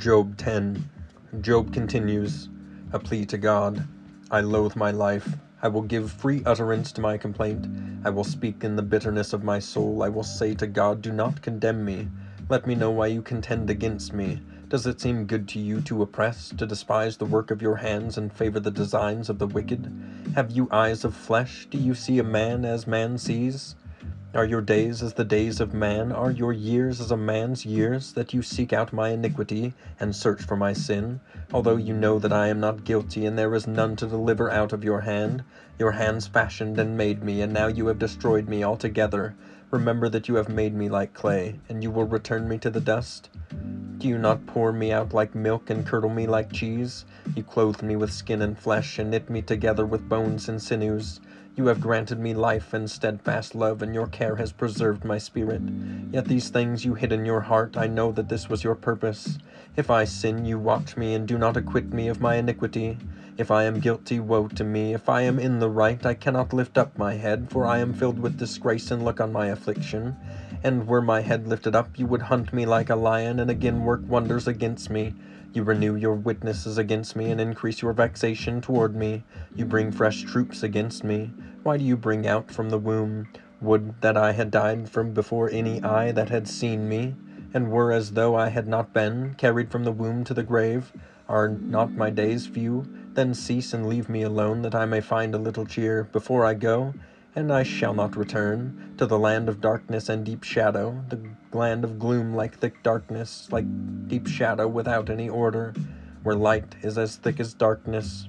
Job 10. Job continues, a plea to God. I loathe my life. I will give free utterance to my complaint. I will speak in the bitterness of my soul. I will say to God, Do not condemn me. Let me know why you contend against me. Does it seem good to you to oppress, to despise the work of your hands and favor the designs of the wicked? Have you eyes of flesh? Do you see a man as man sees? Are your days as the days of man? Are your years as a man's years, that you seek out my iniquity and search for my sin? Although you know that I am not guilty, and there is none to deliver out of your hand, your hands fashioned and made me, and now you have destroyed me altogether. Remember that you have made me like clay, and you will return me to the dust. Do you not pour me out like milk and curdle me like cheese? You clothed me with skin and flesh, and knit me together with bones and sinews. You have granted me life and steadfast love, and your care has preserved my spirit. Yet these things you hid in your heart, I know that this was your purpose. If I sin, you watch me, and do not acquit me of my iniquity. If I am guilty, woe to me. If I am in the right, I cannot lift up my head, for I am filled with disgrace and look on my affliction. And were my head lifted up, you would hunt me like a lion, and again work wonders against me. You renew your witnesses against me and increase your vexation toward me. You bring fresh troops against me. Why do you bring out from the womb? Would that I had died from before any eye that had seen me, and were as though I had not been, carried from the womb to the grave. Are not my days few? Then cease and leave me alone, that I may find a little cheer before I go and I shall not return to the land of darkness and deep shadow, the land of gloom like thick darkness, like deep shadow without any order, where light is as thick as darkness,